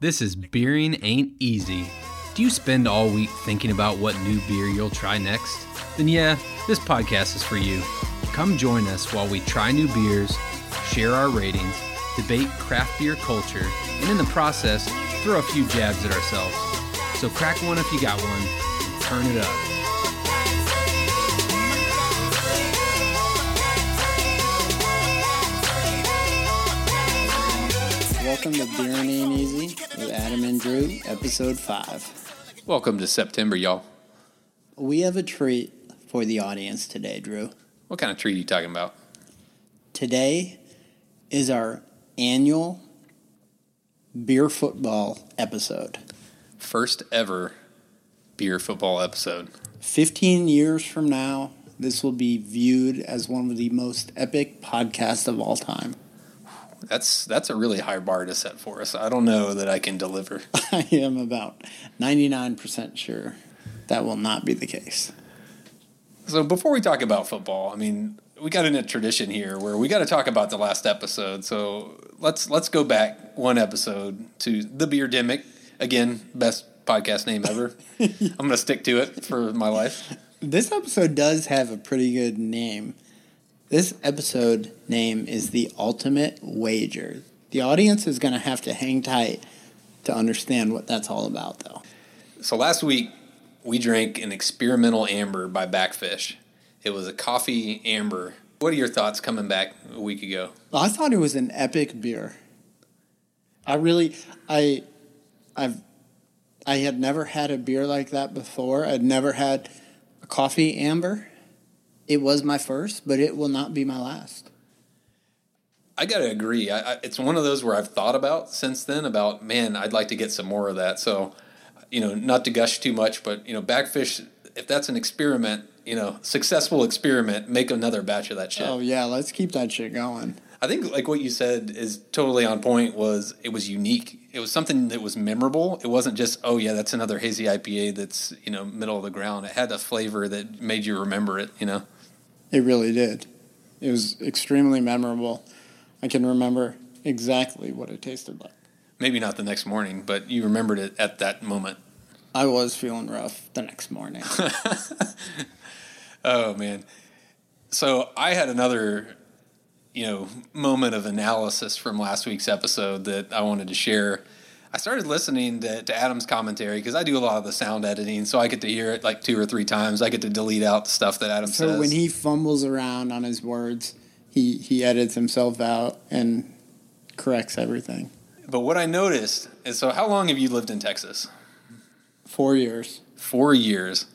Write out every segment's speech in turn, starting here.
This is Beering Ain't Easy. Do you spend all week thinking about what new beer you'll try next? Then, yeah, this podcast is for you. Come join us while we try new beers, share our ratings, debate craft beer culture, and in the process, throw a few jabs at ourselves. So crack one if you got one, and turn it up. Welcome to Beering Ain't Easy with Adam and Drew, episode 5. Welcome to September, y'all. We have a treat for the audience today, Drew. What kind of treat are you talking about? Today is our annual beer football episode. First ever beer football episode. 15 years from now, this will be viewed as one of the most epic podcasts of all time. That's that's a really high bar to set for us. I don't know that I can deliver. I am about 99% sure that will not be the case. So before we talk about football, I mean, we got in a tradition here where we got to talk about the last episode. So let's let's go back one episode to the Beer Demic. Again, best podcast name ever. I'm going to stick to it for my life. This episode does have a pretty good name. This episode name is The Ultimate Wager. The audience is going to have to hang tight to understand what that's all about, though. So last week we drank an experimental amber by Bakfish. It was a coffee amber. What are your thoughts coming back a week ago? I thought it was an epic beer. I really, I, I've, I had never had a beer like that before. I'd never had a coffee amber. It was my first, but it will not be my last. I gotta agree. I, I, it's one of those where I've thought about since then about man, I'd like to get some more of that. So, you know, not to gush too much, but you know, Bakfish, if that's an experiment, you know, successful experiment, make another batch of that shit. Oh yeah, let's keep that shit going. I think like what you said is totally on point. Was it was unique? It was something that was memorable. It wasn't just oh yeah, that's another hazy IPA that's you know middle of the ground. It had a flavor that made you remember it. You know, It really did. It was extremely memorable. I can remember exactly what it tasted like. maybe not the next morning, but you remembered it at that moment. I was feeling rough the next morning. Oh man. So I had another, you know, moment of analysis from last week's episode that I wanted to share. I started listening to, to Adam's commentary because I do a lot of the sound editing, so I get to hear it like two or three times. I get to delete out the stuff that Adam so says. So when he fumbles around on his words, he, he edits himself out and corrects everything. but what I noticed is so how long have you lived in Texas? Four years. Four years.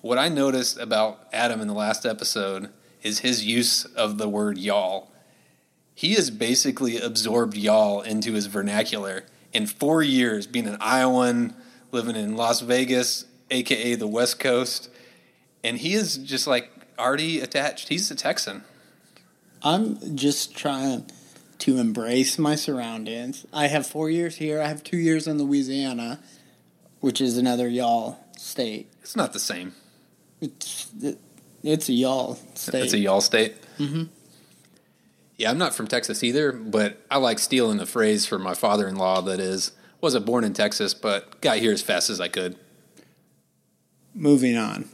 What I noticed about Adam in the last episode is his use of the word y'all. He has basically absorbed y'all into his vernacular in four years, being an Iowan, living in Las Vegas, aka the West Coast, and he is just like already attached. He's a Texan. I'm just trying to embrace my surroundings. I have four years here. I have two years in Louisiana, which is another y'all state. It's not the same. It's it, it's a y'all state. It's a y'all state. Mm-hmm. Yeah, I'm not from Texas either, but I like stealing the phrase from my father-in-law. That is, wasn't born in Texas, but got here as fast as I could. Moving on.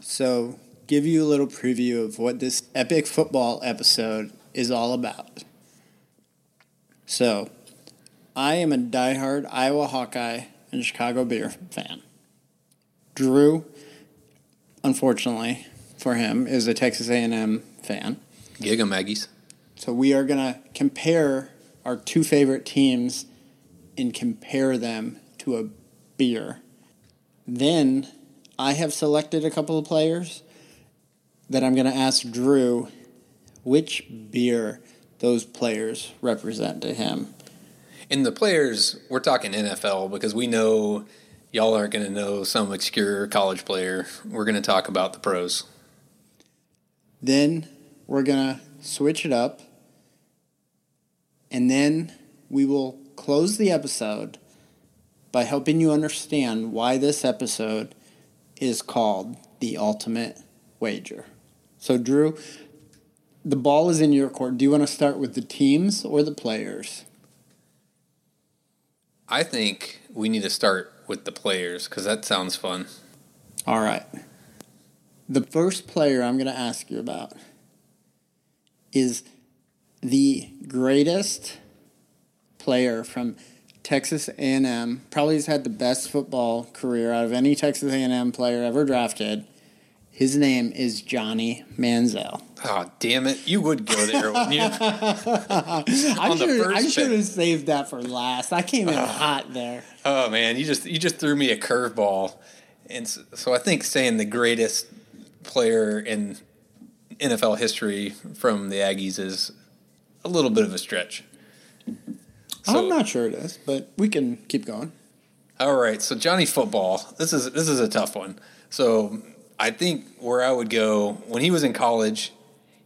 so, give you a little preview of what this epic football episode is all about. So, I am a diehard Iowa Hawkeye and Chicago Bear fan. Drew, unfortunately for him, is a Texas A&M fan. Gig 'em Aggies. So we are going to compare our two favorite teams and compare them to a beer. Then I have selected a couple of players that I'm going to ask Drew which beer those players represent to him. In the players, we're talking NFL because we know y'all aren't going to know some obscure college player. We're going to talk about the pros. Then we're going to switch it up. And then we will close the episode by helping you understand why this episode is called The Ultimate Wager. So, Drew, the ball is in your court. Do you want to start with the teams or the players? I think we need to start with the players because that sounds fun. All right. The first player I'm going to ask you about is the greatest player from Texas A&M. Probably has had the best football career out of any Texas A&M player ever drafted. His name is Johnny Manziel. Oh, damn it. You would go there, wouldn't you? I On the should first I should have saved that for last. I came in hot there. Oh man, you just you just threw me a curveball, and so, so I think saying the greatest player in NFL history from the Aggies is a little bit of a stretch. So- I'm not sure it is, but we can keep going. All right, so Johnny Football. This is this is a tough one. So I think where I would go when he was in college,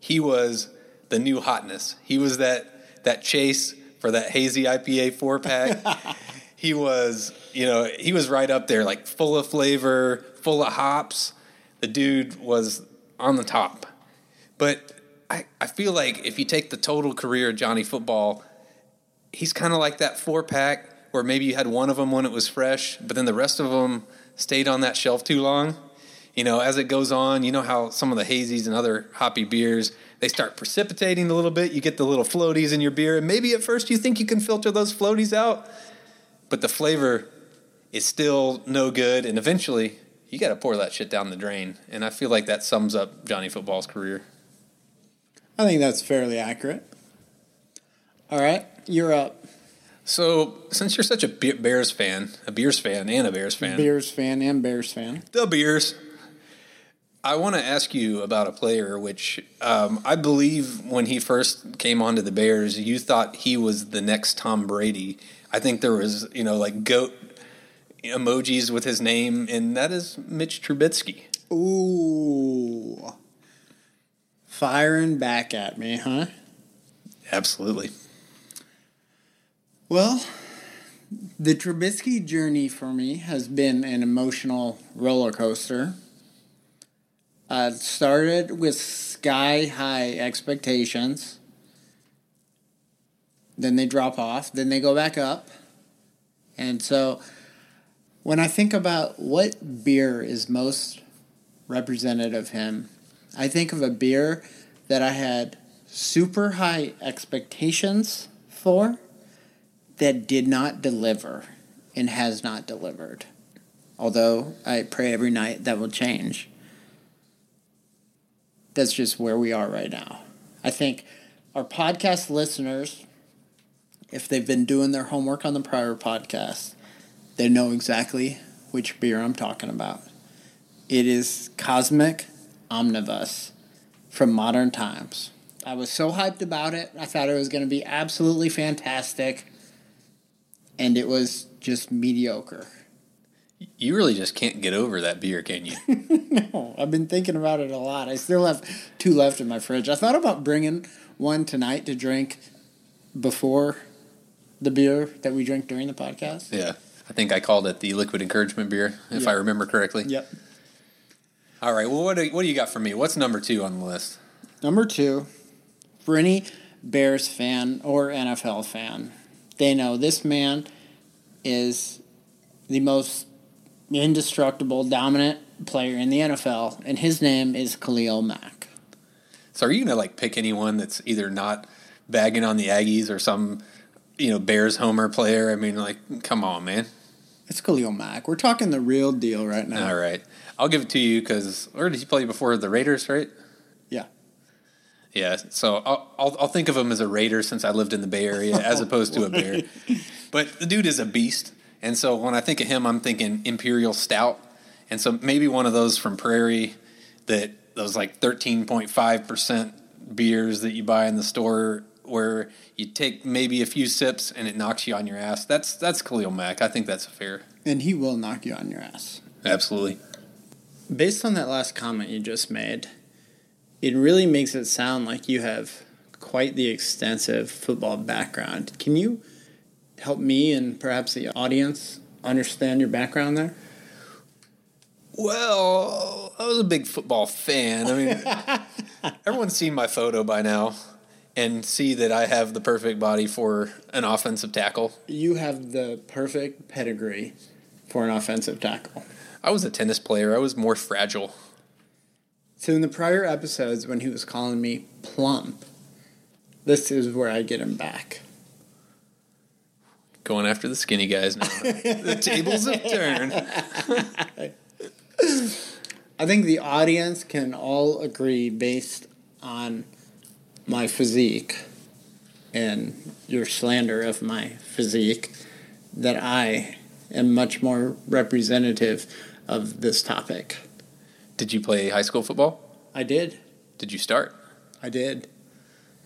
he was the new hotness. He was that that chase for that hazy IPA four pack. he was, you know, he was right up there, like full of flavor, full of hops. The dude was on the top. But I, I feel like if you take the total career of Johnny Football, he's kind of like that four pack where maybe you had one of them when it was fresh, but then the rest of them stayed on that shelf too long. You know, as it goes on, you know how some of the hazies and other hoppy beers they start precipitating a little bit. You get the little floaties in your beer, and maybe at first you think you can filter those floaties out, but the flavor is still no good, and eventually you got to pour that shit down the drain. And I feel like that sums up Johnny Football's career. I think that's fairly accurate. All right, you're up. So, since you're such a Bears fan, a Bears fan, and a Bears fan, Bears fan and Bears fan. the Bears. I want to ask you about a player which um, I believe when he first came onto the Bears, you thought he was the next Tom Brady. I think there was, you know, like goat emojis with his name, and that is Mitch Trubisky. Ooh. Firing back at me, huh? Absolutely. Well, the Trubisky journey for me has been an emotional roller coaster. Uh, it started with sky high expectations. Then they drop off. Then they go back up. And so when I think about what beer is most representative of him, I think of a beer that I had super high expectations for that did not deliver and has not delivered. Although I pray every night that will change. That's just where we are right now. I think our podcast listeners, if they've been doing their homework on the prior podcast, they know exactly which beer I'm talking about. It is Cosmic Omnibus from Modern Times. I was so hyped about it. I thought it was going to be absolutely fantastic. And it was just mediocre. You really just can't get over that beer, can you? No, I've been thinking about it a lot. I still have two left in my fridge. I thought about bringing one tonight to drink before the beer that we drink during the podcast. yeah. I think I called it the liquid encouragement beer, if Yeah. I remember correctly. Yep. All right. Well, what do, what do you got for me? What's number two on the list? Number two, for any Bears fan or NFL fan, they know this man is the most indestructible, dominant player in the NFL, and his name is Khalil Mack. So are you gonna like pick anyone that's either not bagging on the Aggies or some you know Bears homer player? I mean, like, come on, man. It's Khalil Mack. We're talking the real deal right now. All right, I'll give it to you because where did he play before the Raiders? Right? Yeah. Yeah. So I'll, I'll I'll think of him as a Raider since I lived in the Bay Area as opposed to a Bear. But the dude is a beast, and so when I think of him, I'm thinking Imperial Stout, and so maybe one of those from Prairie that those like 13.5 percent beers that you buy in the store where you take maybe a few sips and it knocks you on your ass. That's that's Khalil Mack. I think that's fair. And he will knock you on your ass. Absolutely. Based on that last comment you just made, it really makes it sound like you have quite the extensive football background. Can you help me and perhaps the audience understand your background there? Well, I was a big football fan. I mean, everyone's seen my photo by now and see that I have the perfect body for an offensive tackle. You have the perfect pedigree for an offensive tackle. I was a tennis player. I was more fragile. So in the prior episodes, when he was calling me plump, this is where I get him back. Going after the skinny guys now. the tables have turned. I think the audience can all agree based on my physique and your slander of my physique that I am much more representative of this topic. Did you play high school football? I did. Did you start? I did.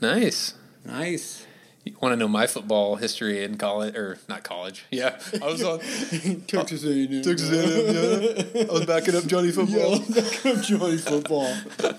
Nice. Nice. You want to know my football history in college or not college? Yeah, I was on Texas A&M. Texas A&M. Yeah, I was backing up Johnny football. Yeah, backing up Johnny football.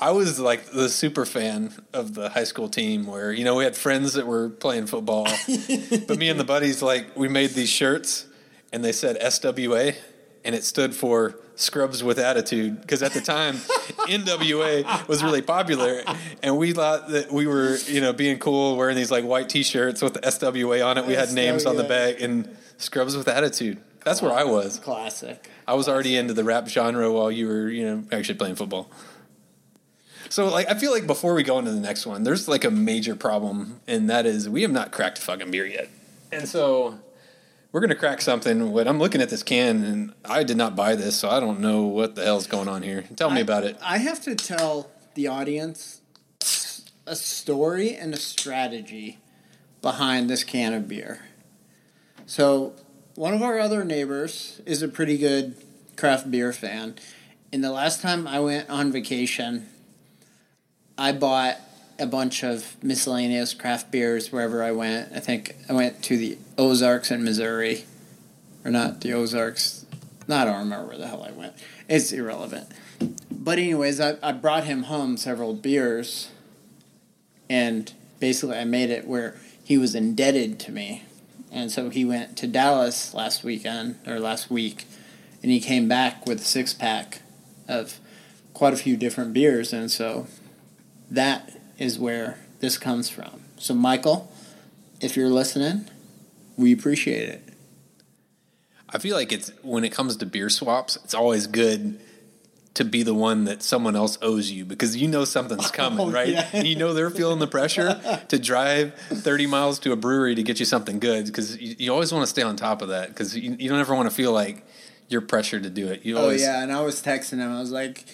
I was like the super fan of the high school team where, you know, we had friends that were playing football. but me and the buddies, like, we made these shirts and they said SWA and it stood for Scrubs with Attitude because at the time NWA was really popular and we thought that we were, you know, being cool wearing these like white t shirts with the SWA on it. We had names on the back and Scrubs with Attitude. That's where I was. Classic. I was already into the rap genre while you were, you know, actually playing football. So, like, I feel like before we go into the next one, there's like a major problem, and that is we have not cracked a fucking beer yet. And so, we're gonna crack something. When I'm looking at this can, and I did not buy this, so I don't know what the hell's going on here. Tell me about it. I have to tell the audience a story and a strategy behind this can of beer. So, one of our other neighbors is a pretty good craft beer fan. And the last time I went on vacation, I bought a bunch of miscellaneous craft beers wherever I went. I think I went to the Ozarks in Missouri. Or not the Ozarks. No, I don't remember where the hell I went. It's irrelevant. But anyways, I, I brought him home several beers, and basically I made it where he was indebted to me, and so he went to Dallas last weekend or last week, and he came back with a six pack of quite a few different beers, and so that is where this comes from. So Michael, if you're listening, we appreciate it. I feel like it's when it comes to beer swaps, it's always good to be the one that someone else owes you because you know something's coming, Oh, right? yeah. You know they're feeling the pressure to drive 30 miles to a brewery to get you something good because you, you always want to stay on top of that because you, you don't ever want to feel like you're pressured to do it. You Oh always, yeah, and I was texting him. I was like,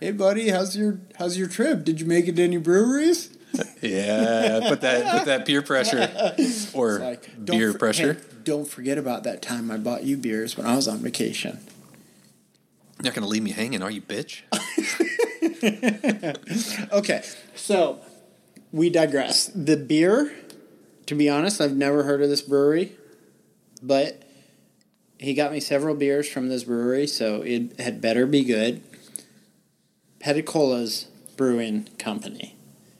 "Hey buddy, how's your how's your trip? Did you make it to any breweries?" yeah, put that put that peer pressure or like, beer for- pressure. hey, don't forget about that time I bought you beers when I was on vacation. You're not gonna leave me hanging, are you, bitch? Okay, so we digress. The beer, to be honest, I've never heard of this brewery, but he got me several beers from this brewery, so it had better be good. Peticolas Brewing Company.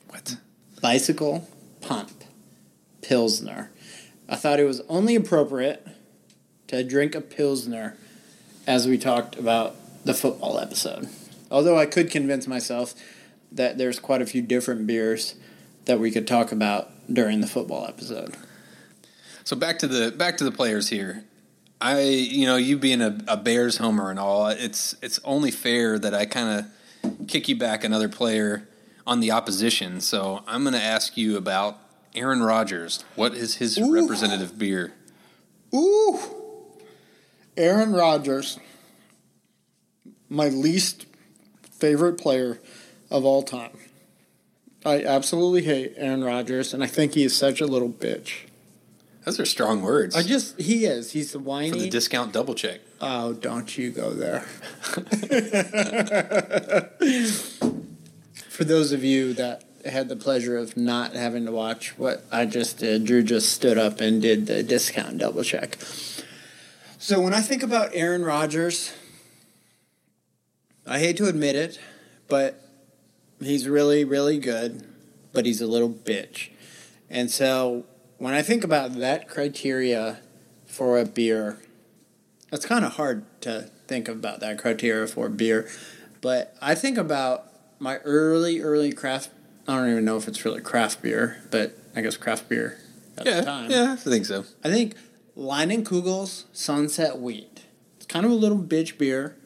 What? Bicycle Pump Pilsner. I thought it was only appropriate to drink a Pilsner as we talked about the football episode. Although I could convince myself that there's quite a few different beers that we could talk about during the football episode. So back to the back to the players here. I you know you being a, a Bears homer and all, it's it's only fair that I kind of kick you back another player on the opposition. So I'm going to ask you about Aaron Rodgers. What is his Ooh. representative beer? Ooh! Aaron Rodgers, my least favorite player of all time. I absolutely hate Aaron Rodgers, and I think he is such a little bitch. Those are strong words. I just, he is. He's for whiny. the discount double check. oh, don't you go there. for those of you that had the pleasure of not having to watch what I just did, Drew just stood up and did the discount double check. So when I think about Aaron Rodgers, I hate to admit it, but he's really, really good, but he's a little bitch. And so when I think about that criteria for a beer, It's kind of hard to think about that criteria for beer, but I think about my early, early craft. I don't even know if it's really craft beer, but I guess craft beer at yeah, the time. yeah, I think so. I think Leinenkugel's Sunset Wheat. It's kind of a little bitch beer,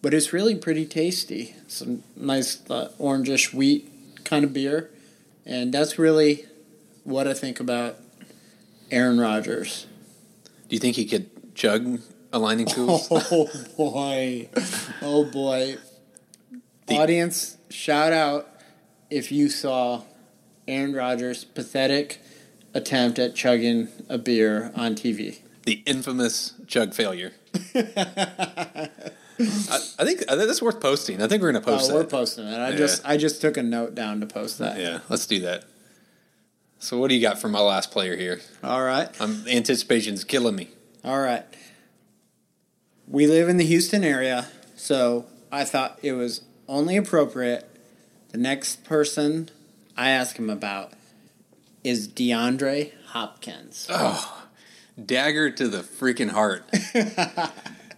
but it's really pretty tasty. Some nice uh, orangish wheat kind of beer, and that's really what I think about Aaron Rodgers. Do you think he could chug a Leinenkugels? Oh boy, oh boy! The- Audience, shout out if you saw Aaron Rodgers' pathetic attempt at chugging a beer on TV. the infamous chug failure. I, I think I think that's worth posting. I think we're gonna oh, post Oh, we're that. posting it. I Yeah. just I just took a note down to post that. yeah, let's do that. So, what do you got for my last player here? All right. Um, the anticipation's killing me. All right. We live in the Houston area, so I thought it was only appropriate. The next person I ask him about is DeAndre Hopkins. Oh, dagger to the freaking heart.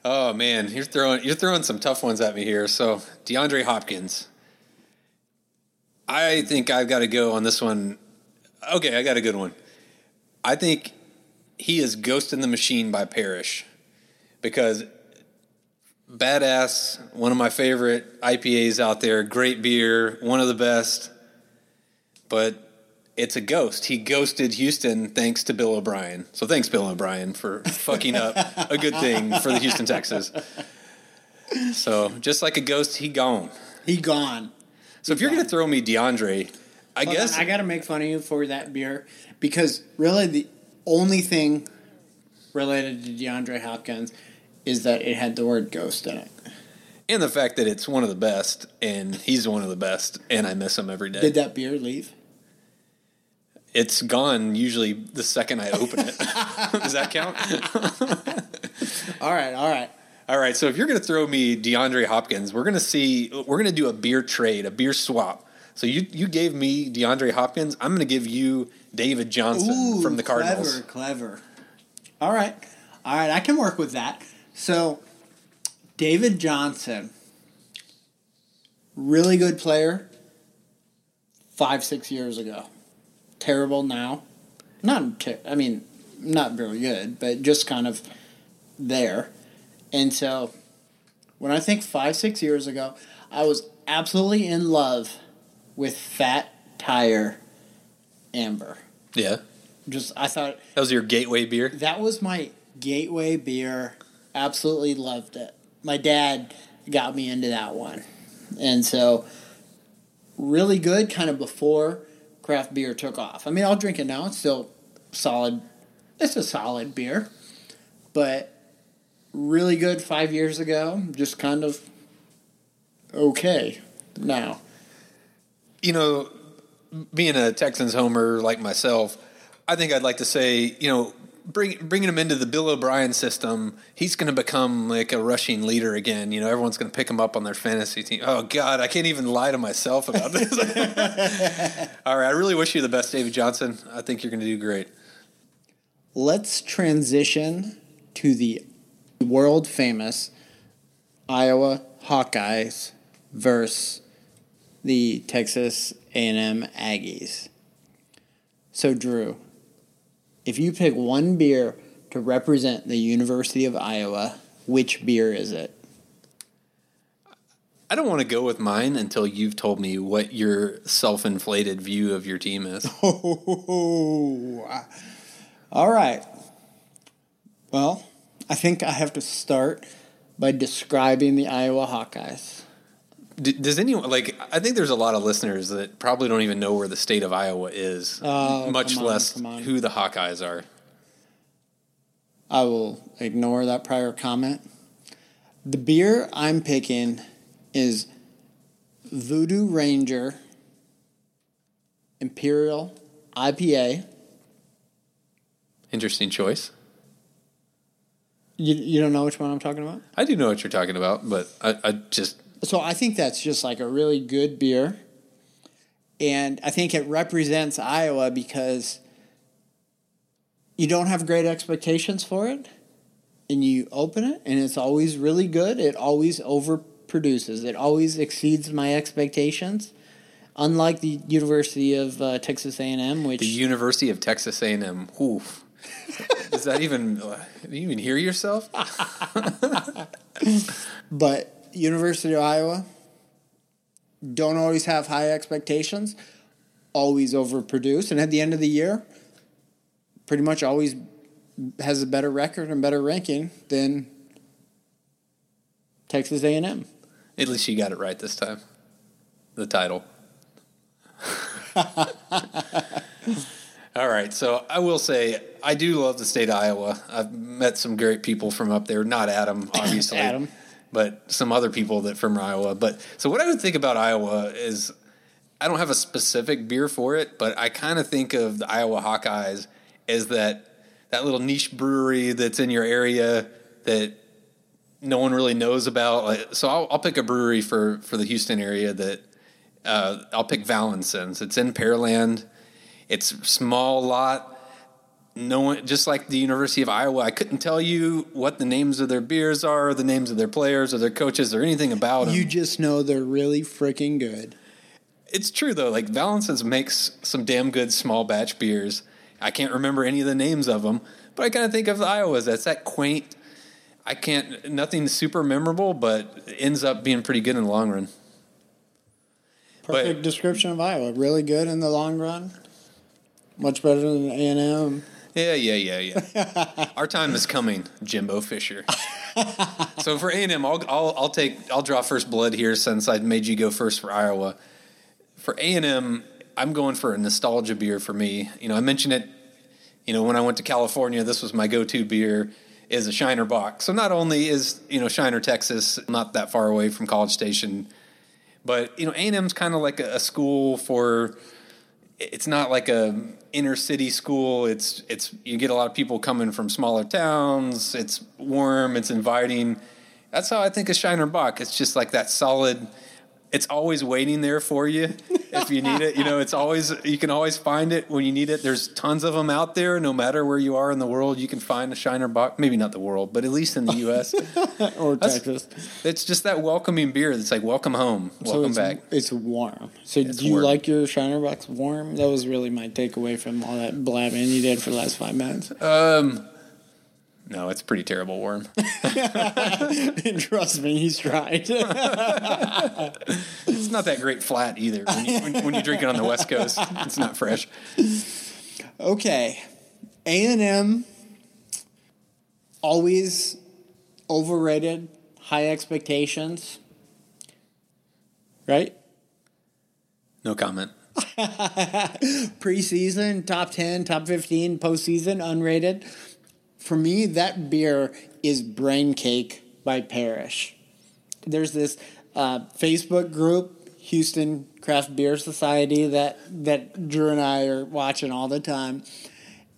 oh man, you're throwing you're throwing some tough ones at me here. So DeAndre Hopkins, I think I've got to go on this one. Okay, I got a good one. I think he is Ghost in the Machine by Parish because badass, one of my favorite IPAs out there, great beer, one of the best, but it's a ghost. He ghosted Houston thanks to Bill O'Brien. So thanks, Bill O'Brien, for fucking up a good thing for the Houston Texas. So just like a ghost, he gone. He gone. So if you're gonna throw me DeAndre, I Hold guess on, I got to make fun of you for that beer because really the only thing related to DeAndre Hopkins is that it had the word ghost in it. and the fact that it's one of the best, and he's one of the best, and I miss him every day. Did that beer leave? it's gone usually the second I open it. Does that count? All right, all right. All right, so if you're going to throw me DeAndre Hopkins, we're going to see we're going to do a beer trade, a beer swap. So you you gave me DeAndre Hopkins, I'm going to give you David Johnson from the Cardinals. Clever, clever. All right, all right. I can work with that. So, David Johnson, really good player. Five six years ago, terrible now. Not, ter- I mean, not very good, but just kind of there. And so, when I think five six years ago, I was absolutely in love with Fat Tire Amber. Yeah. Just I thought That was your gateway beer? that was my gateway beer. Absolutely loved it. My dad got me into that one. And so really good kind of before craft beer took off. I mean, I'll drink it now. It's still solid. It's a solid beer. But really good 5 years ago, just kind of okay now. You know, being a Texans homer like myself, I think I'd like to say, you know, bring, bringing him into the Bill O'Brien system, he's going to become like a rushing leader again. You know, everyone's going to pick him up on their fantasy team. Oh, God, I can't even lie to myself about this. All right, I really wish you the best, David Johnson. I think you're going to do great. Let's transition to the world famous Iowa Hawkeyes versus the Texas A&M Aggies. So Drew, if you pick one beer to represent the University of Iowa, which beer is it? I don't want to go with mine until you've told me what your self inflated view of your team is. Oh, all right. Well, I think I have to start by describing the Iowa Hawkeyes. Does anyone like? I think there's a lot of listeners that probably don't even know where the state of Iowa is, Oh, much on, less who the Hawkeyes are. I will ignore that prior comment. The beer I'm picking is Voodoo Ranger Imperial IPA. Interesting choice. You, you don't know which one I'm talking about? I do know what you're talking about, but I, I just So I think that's just like a really good beer. And I think it represents Iowa because you don't have great expectations for it, and you open it and it's always really good. It always overproduces. It always exceeds my expectations. Unlike the University of uh, Texas A&M, which The University of Texas A&M. Oof. Does that even uh, do you even hear yourself? but University of Iowa don't always have high expectations, always overproduce, and at the end of the year, pretty much always has a better record and better ranking than Texas A&M. At least you got it right this time. The title. All right, so I will say I do love the state of Iowa. I've met some great people from up there. Not Adam, obviously, Adam. But some other people that from Iowa. But so what I would think about Iowa is I don't have a specific beer for it, but I kind of think of the Iowa Hawkeyes as that that little niche brewery that's in your area that no one really knows about. So I'll, I'll pick a brewery for for the Houston area that uh, I'll pick Valinson's. It's in Pearland. It's small lot. No one, just like the University of Iowa, I couldn't tell you what the names of their beers are, or the names of their players, or their coaches, or anything about them. You just know they're really freaking good. It's true though. Like Valinson's makes some damn good small batch beers. I can't remember any of the names of them, but I kind of think of the Iowas. That's that quaint. I can't. Nothing super memorable, but ends up being pretty good in the long run. Perfect But- description of Iowa. Really good in the long run. Much better than A&M. Yeah, yeah, yeah, yeah. Our time is coming, Jimbo Fisher. so for A and M, I'll, I'll I'll take I'll draw first blood here since I made you go first for Iowa. For A and M, I'm going for a nostalgia beer for me. You know, I mentioned it. You know, when I went to California, this was my go-to beer. Is a Shiner Bock. So not only is you know Shiner, Texas, not that far away from College Station, but you know A and M's kind of like a, a school for it's not like a inner city school. It's it's you get a lot of people coming from smaller towns. It's warm. It's inviting. That's how I think of Shiner Bock. It's just like that solid. It's always waiting there for you if you need it. You know, it's always you can always find it when you need it. There's tons of them out there. No matter where you are in the world, you can find a Shiner Bocks. Maybe not the world, but at least in the U.S. or That's- Texas. it's just that welcoming beer. That's like welcome home, welcome it's, back. It's warm. So It's do you warm. like your Shiner Bocks warm? That was really my takeaway from all that blabbing you did for the last five minutes. Um, no, it's pretty terrible warm. Trust me, he's tried. It's not that great flat either. When you, when, when you drink it on the West Coast, it's not fresh. okay, A and M always overrated, high expectations. Right? No comment. preseason, top 10, top 15, postseason, unrated. For me, that beer is Brain Cake by Parish. There's this uh, Facebook group, Houston Craft Beer Society, that, that Drew and I are watching all the time.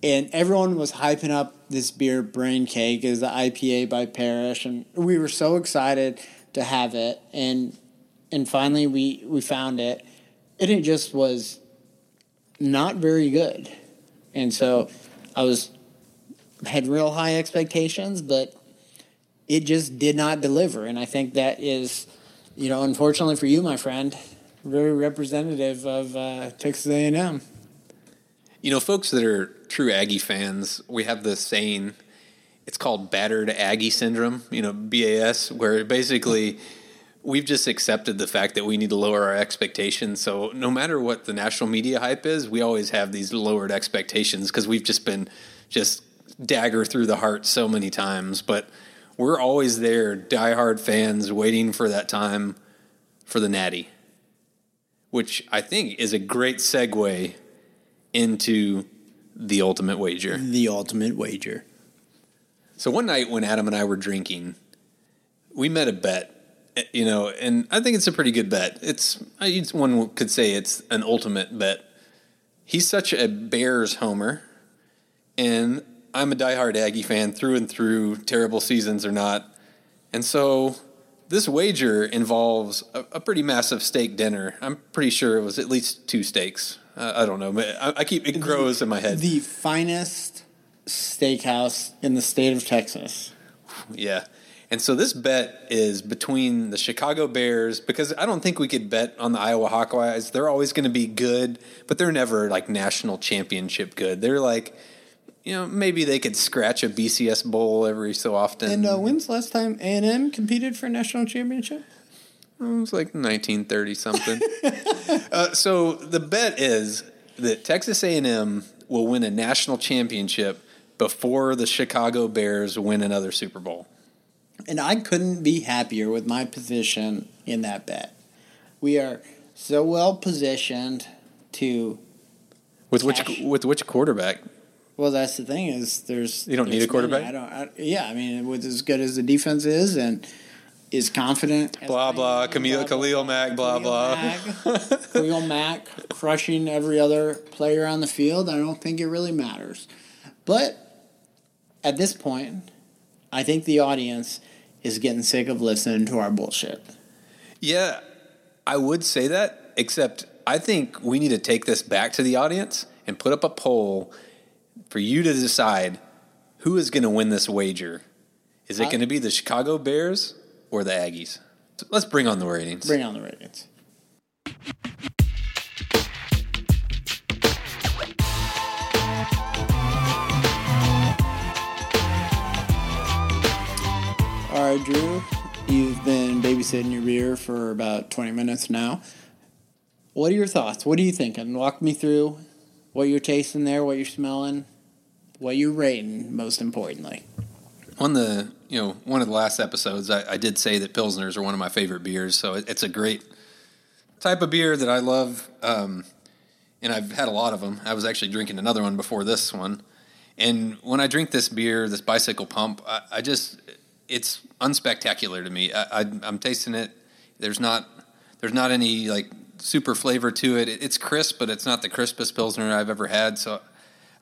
And everyone was hyping up this beer, Brain Cake, is the IPA by Parish. And we were so excited to have it. And and finally we, we found it. And it just was not very good. And so I was had real high expectations, but it just did not deliver. And I think that is, you know, unfortunately for you, my friend, very representative of uh, Texas A&M. You know, folks that are true Aggie fans, we have this saying. It's called battered Aggie syndrome. You know, BAS, where basically we've just accepted the fact that we need to lower our expectations. So no matter what the national media hype is, we always have these lowered expectations because we've just been just dagger through the heart so many times. But we're always there, diehard fans, waiting for that time for the natty, which I think is a great segue into the ultimate wager. The ultimate wager. So one night when Adam and I were drinking, we met a bet, you know, and I think it's a pretty good bet. It's, it's one could say it's an ultimate bet. He's such a Bears homer, and I'm a diehard Aggie fan through and through, terrible seasons or not. And so this wager involves a, a pretty massive steak dinner. I'm pretty sure it was at least two steaks. Uh, I don't know, but I, I keep it grows in my head. The finest steakhouse in the state of Texas. Yeah. And so this bet is between the Chicago Bears because I don't think we could bet on the Iowa Hawkeyes. They're always going to be good, but they're never like national championship good. They're like, you know, maybe they could scratch a BCS bowl every so often. And uh, when's the last time A and M competed for a national championship? It was like 1930 something. uh, so the bet is that Texas A&M will win a national championship before the Chicago Bears win another Super Bowl. And I couldn't be happier with my position in that bet. We are so well positioned to. With which with which quarterback? Well, that's the thing is there's You don't need a quarterback? money. I don't. I, yeah, I mean, with as good as the defense is and is confident. Blah blah. am, Camille Khalil Mack. Blah blah. Khalil Mack crushing every other player on the field. I don't think it really matters. But at this point, I think the audience is getting sick of listening to our bullshit. Yeah, I would say that, except I think we need to take this back to the audience and put up a poll for you to decide who is going to win this wager. Is it uh, I- going to be the Chicago Bears or the Aggies? So let's bring on the ratings. Bring on the ratings. All right, Drew, you've been babysitting your beer for about 20 minutes now. What are your thoughts? What are you thinking? Walk me through what you're tasting there, what you're smelling, what you're rating, most importantly. on the you know one of the last episodes, I, I did say that pilsners are one of my favorite beers. So it, it's a great type of beer that I love, um, and I've had a lot of them. I was actually drinking another one before this one, and when I drink this beer, this bicycle pump, I, I just it's unspectacular to me. I, I, I'm tasting it. There's not there's not any like super flavor to it. it. It's crisp, but it's not the crispest pilsner I've ever had. So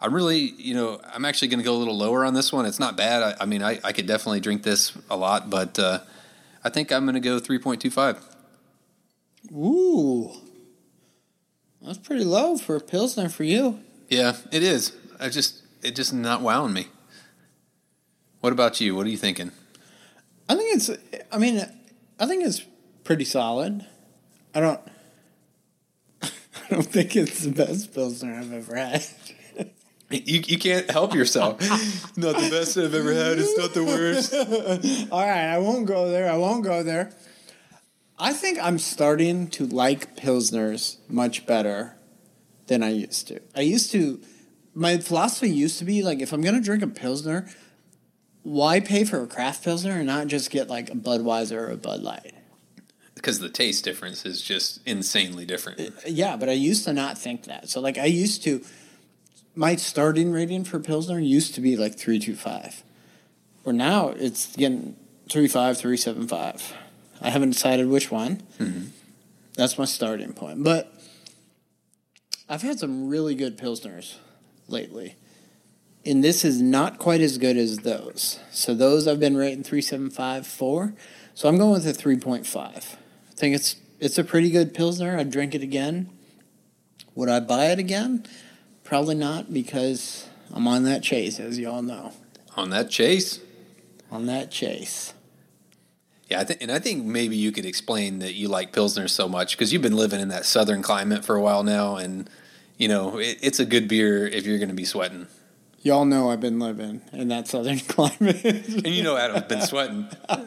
I'm really, you know, I'm actually going to go a little lower on this one. It's not bad. I, I mean, I, I could definitely drink this a lot, but uh, I think I'm going to go 3.25. Ooh, that's pretty low for a Pilsner for you. Yeah, it is. I just, it just not wowing me. What about you? What are you thinking? I think it's. I mean, I think it's pretty solid. I don't. I don't think it's the best pilsner I've ever had. You, you can't help yourself. not the best I've ever had. It's not the worst. All right, I won't go there. I won't go there. I think I'm starting to like pilsners much better than I used to. I used to. My philosophy used to be like, if I'm gonna drink a pilsner, why pay for a craft pilsner and not just get like a Budweiser or a Bud Light? Because the taste difference is just insanely different. Uh, yeah, but I used to not think that. So like I used to my starting rating for Pilsner used to be like three two five. Or now it's getting three five, three seven five. I haven't decided which one. Mm-hmm. That's my starting point. But I've had some really good Pilsners lately. And this is not quite as good as those. So those I've been rating three seven five four. So I'm going with a three point five. I think it's it's a pretty good Pilsner. I'd drink it again. Would I buy it again? Probably not because I'm on that chase, as you all know. On that chase, On that chase. Yeah, I think, and I think maybe you could explain that you like pilsner so much because you've been living in that southern climate for a while now, and you know it, it's a good beer if you're going to be sweating. Y'all know I've been living in that southern climate. And you know Adam's been sweating. I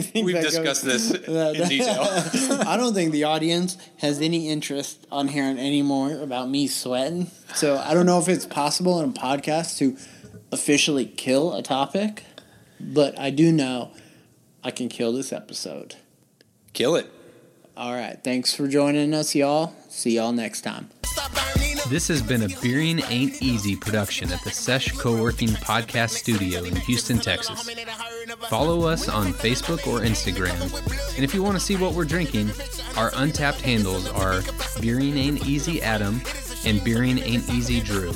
think We've discussed goes- this that- in detail. I don't think the audience has any interest on hearing any more about me sweating. So I don't know if it's possible in a podcast to officially kill a topic, but I do know I can kill this episode. Kill it. All right. Thanks for joining us, y'all. See y'all next time. This has been a Beering Ain't Easy production at the Sesh Co-working Podcast Studio in Houston, Texas. Follow us on Facebook or Instagram. And if you want to see what we're drinking, our Untappd handles are Beering Ain't Easy Adam and Beering Ain't Easy Drew.